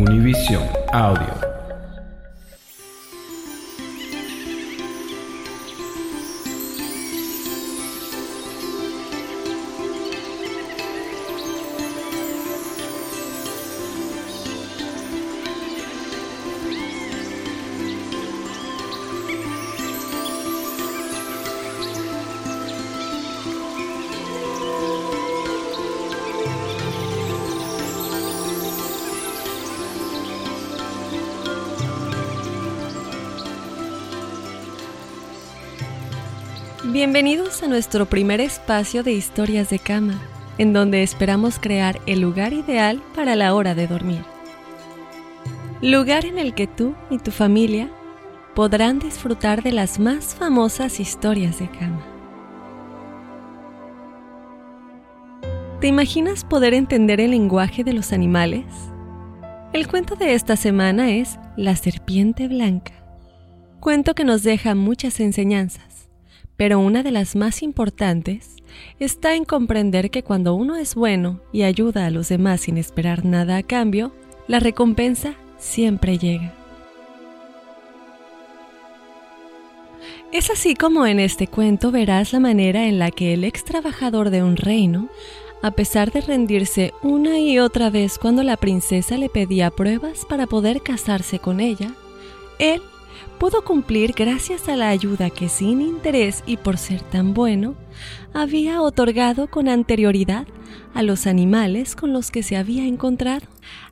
Univision Audio. Bienvenidos a nuestro primer espacio de historias de cama, en donde esperamos crear el lugar ideal para la hora de dormir. Lugar en el que tú y tu familia podrán disfrutar de las más famosas historias de cama. ¿Te imaginas poder entender el lenguaje de los animales? El cuento de esta semana es La serpiente blanca, cuento que nos deja muchas enseñanzas pero una de las más importantes está en comprender que cuando uno es bueno y ayuda a los demás sin esperar nada a cambio, la recompensa siempre llega. Es así como en este cuento verás la manera en la que el ex trabajador de un reino, a pesar de rendirse una y otra vez cuando la princesa le pedía pruebas para poder casarse con ella, él pudo cumplir gracias a la ayuda que sin interés y por ser tan bueno, había otorgado con anterioridad a los animales con los que se había encontrado.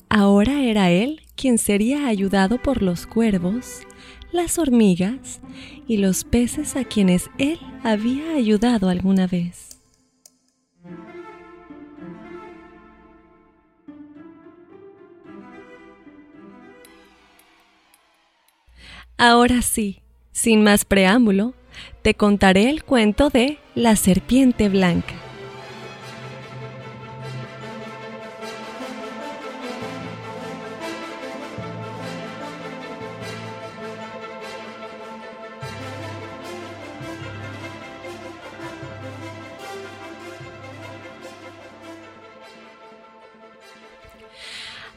Ahora era él quien sería ayudado por los cuervos, las hormigas y los peces a quienes él había ayudado alguna vez. Ahora sí, sin más preámbulo, te contaré el cuento de La serpiente blanca.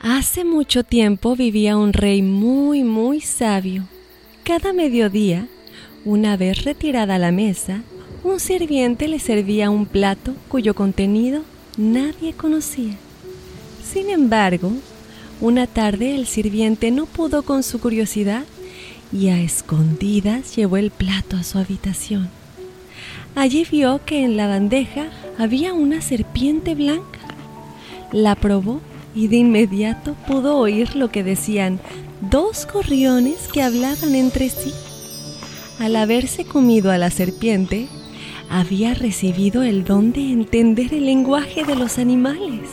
Hace mucho tiempo vivía un rey muy, muy sabio cada mediodía, una vez retirada la mesa, un sirviente le servía un plato cuyo contenido nadie conocía. Sin embargo, una tarde el sirviente no pudo con su curiosidad y a escondidas llevó el plato a su habitación. Allí vio que en la bandeja había una serpiente blanca. La probó y de inmediato pudo oír lo que decían dos gorriones que hablaban entre sí. Al haberse comido a la serpiente, había recibido el don de entender el lenguaje de los animales.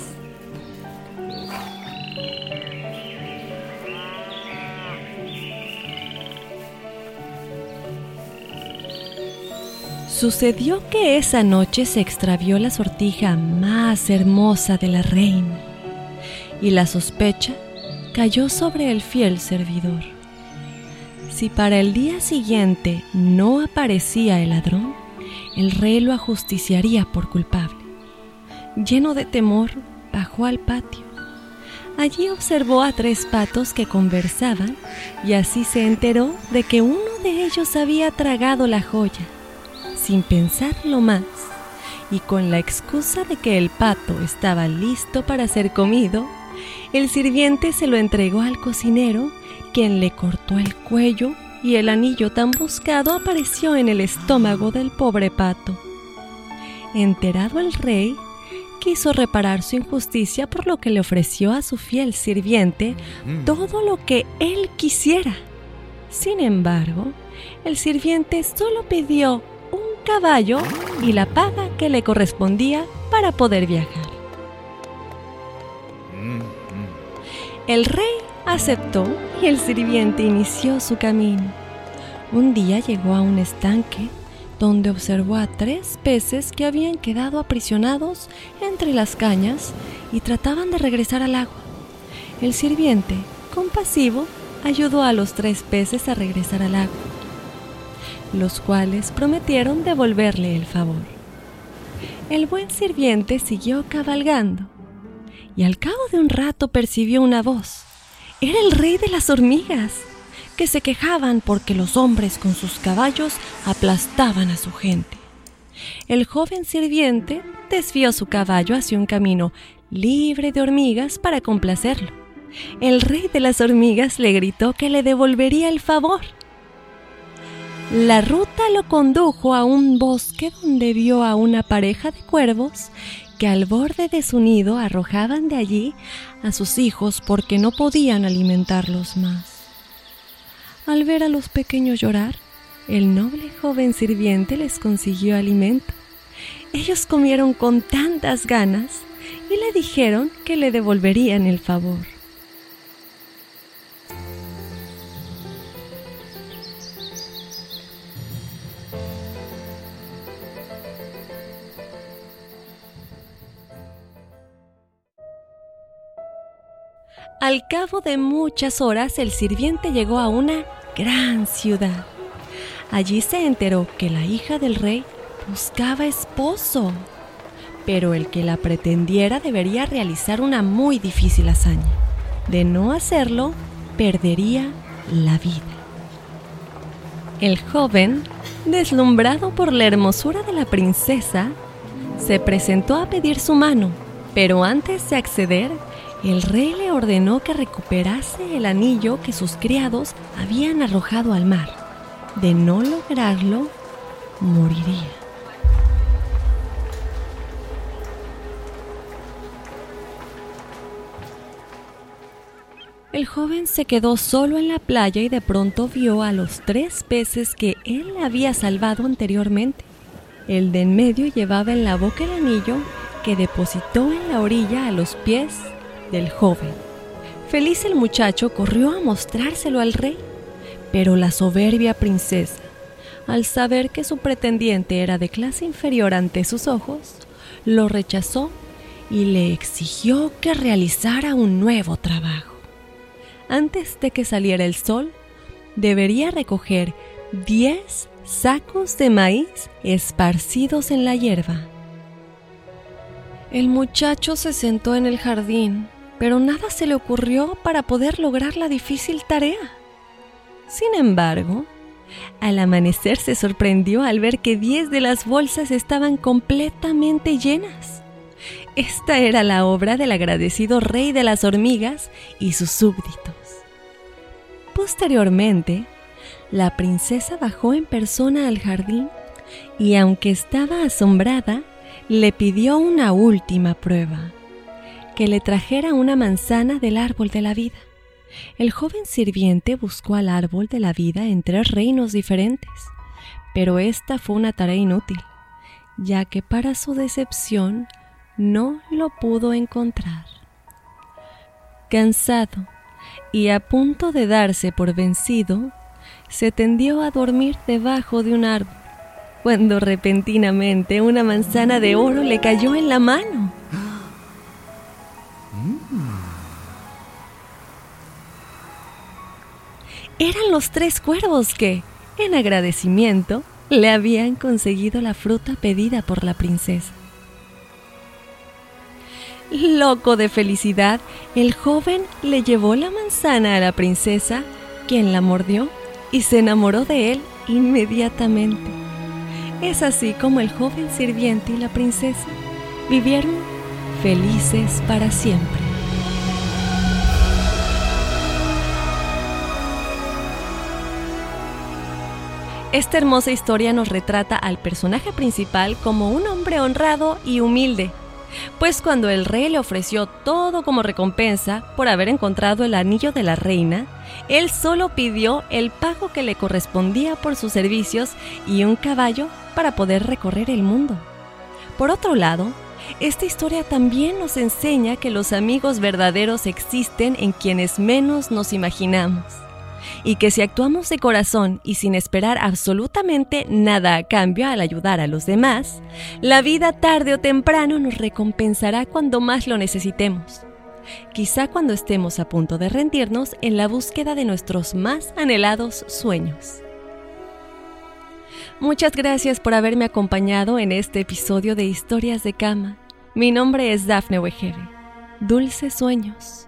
Sucedió que esa noche se extravió la sortija más hermosa de la reina y la sospecha cayó sobre el fiel servidor. Si para el día siguiente no aparecía el ladrón, el rey lo ajusticiaría por culpable. Lleno de temor, bajó al patio. Allí observó a tres patos que conversaban y así se enteró de que uno de ellos había tragado la joya. Sin pensarlo más, y con la excusa de que el pato estaba listo para ser comido, el sirviente se lo entregó al cocinero, quien le cortó el cuello y el anillo tan buscado apareció en el estómago del pobre pato. Enterado el rey, quiso reparar su injusticia por lo que le ofreció a su fiel sirviente mm. todo lo que él quisiera. Sin embargo, el sirviente solo pidió un caballo y la paga que le correspondía para poder viajar. El rey aceptó y el sirviente inició su camino. Un día llegó a un estanque donde observó a tres peces que habían quedado aprisionados entre las cañas y trataban de regresar al agua. El sirviente, compasivo, ayudó a los tres peces a regresar al agua, los cuales prometieron devolverle el favor. El buen sirviente siguió cabalgando y al cabo de un rato percibió una voz. Era el rey de las hormigas, que se quejaban porque los hombres con sus caballos aplastaban a su gente. El joven sirviente desvió su caballo hacia un camino libre de hormigas para complacerlo. El rey de las hormigas le gritó que le devolvería el favor. La ruta lo condujo a un bosque donde vio a una pareja de cuervos que al borde de su nido arrojaban de allí a sus hijos porque no podían alimentarlos más. Al ver a los pequeños llorar, el noble joven sirviente les consiguió alimento. Ellos comieron con tantas ganas y le dijeron que le devolverían el favor. Al cabo de muchas horas el sirviente llegó a una gran ciudad. Allí se enteró que la hija del rey buscaba esposo, pero el que la pretendiera debería realizar una muy difícil hazaña. De no hacerlo, perdería la vida. El joven, deslumbrado por la hermosura de la princesa, se presentó a pedir su mano, pero antes de acceder, el rey le ordenó que recuperase el anillo que sus criados habían arrojado al mar. De no lograrlo, moriría. El joven se quedó solo en la playa y de pronto vio a los tres peces que él había salvado anteriormente. El de en medio llevaba en la boca el anillo que depositó en la orilla a los pies del joven. Feliz el muchacho corrió a mostrárselo al rey, pero la soberbia princesa, al saber que su pretendiente era de clase inferior ante sus ojos, lo rechazó y le exigió que realizara un nuevo trabajo. Antes de que saliera el sol, debería recoger 10 sacos de maíz esparcidos en la hierba. El muchacho se sentó en el jardín pero nada se le ocurrió para poder lograr la difícil tarea. Sin embargo, al amanecer se sorprendió al ver que diez de las bolsas estaban completamente llenas. Esta era la obra del agradecido rey de las hormigas y sus súbditos. Posteriormente, la princesa bajó en persona al jardín y aunque estaba asombrada, le pidió una última prueba que le trajera una manzana del árbol de la vida. El joven sirviente buscó al árbol de la vida en tres reinos diferentes, pero esta fue una tarea inútil, ya que para su decepción no lo pudo encontrar. Cansado y a punto de darse por vencido, se tendió a dormir debajo de un árbol, cuando repentinamente una manzana de oro le cayó en la mano. Eran los tres cuervos que, en agradecimiento, le habían conseguido la fruta pedida por la princesa. Loco de felicidad, el joven le llevó la manzana a la princesa, quien la mordió y se enamoró de él inmediatamente. Es así como el joven sirviente y la princesa vivieron felices para siempre. Esta hermosa historia nos retrata al personaje principal como un hombre honrado y humilde, pues cuando el rey le ofreció todo como recompensa por haber encontrado el anillo de la reina, él solo pidió el pago que le correspondía por sus servicios y un caballo para poder recorrer el mundo. Por otro lado, esta historia también nos enseña que los amigos verdaderos existen en quienes menos nos imaginamos y que si actuamos de corazón y sin esperar absolutamente nada a cambio al ayudar a los demás, la vida tarde o temprano nos recompensará cuando más lo necesitemos. Quizá cuando estemos a punto de rendirnos en la búsqueda de nuestros más anhelados sueños. Muchas gracias por haberme acompañado en este episodio de Historias de Cama. Mi nombre es Dafne Wegebe. Dulces sueños.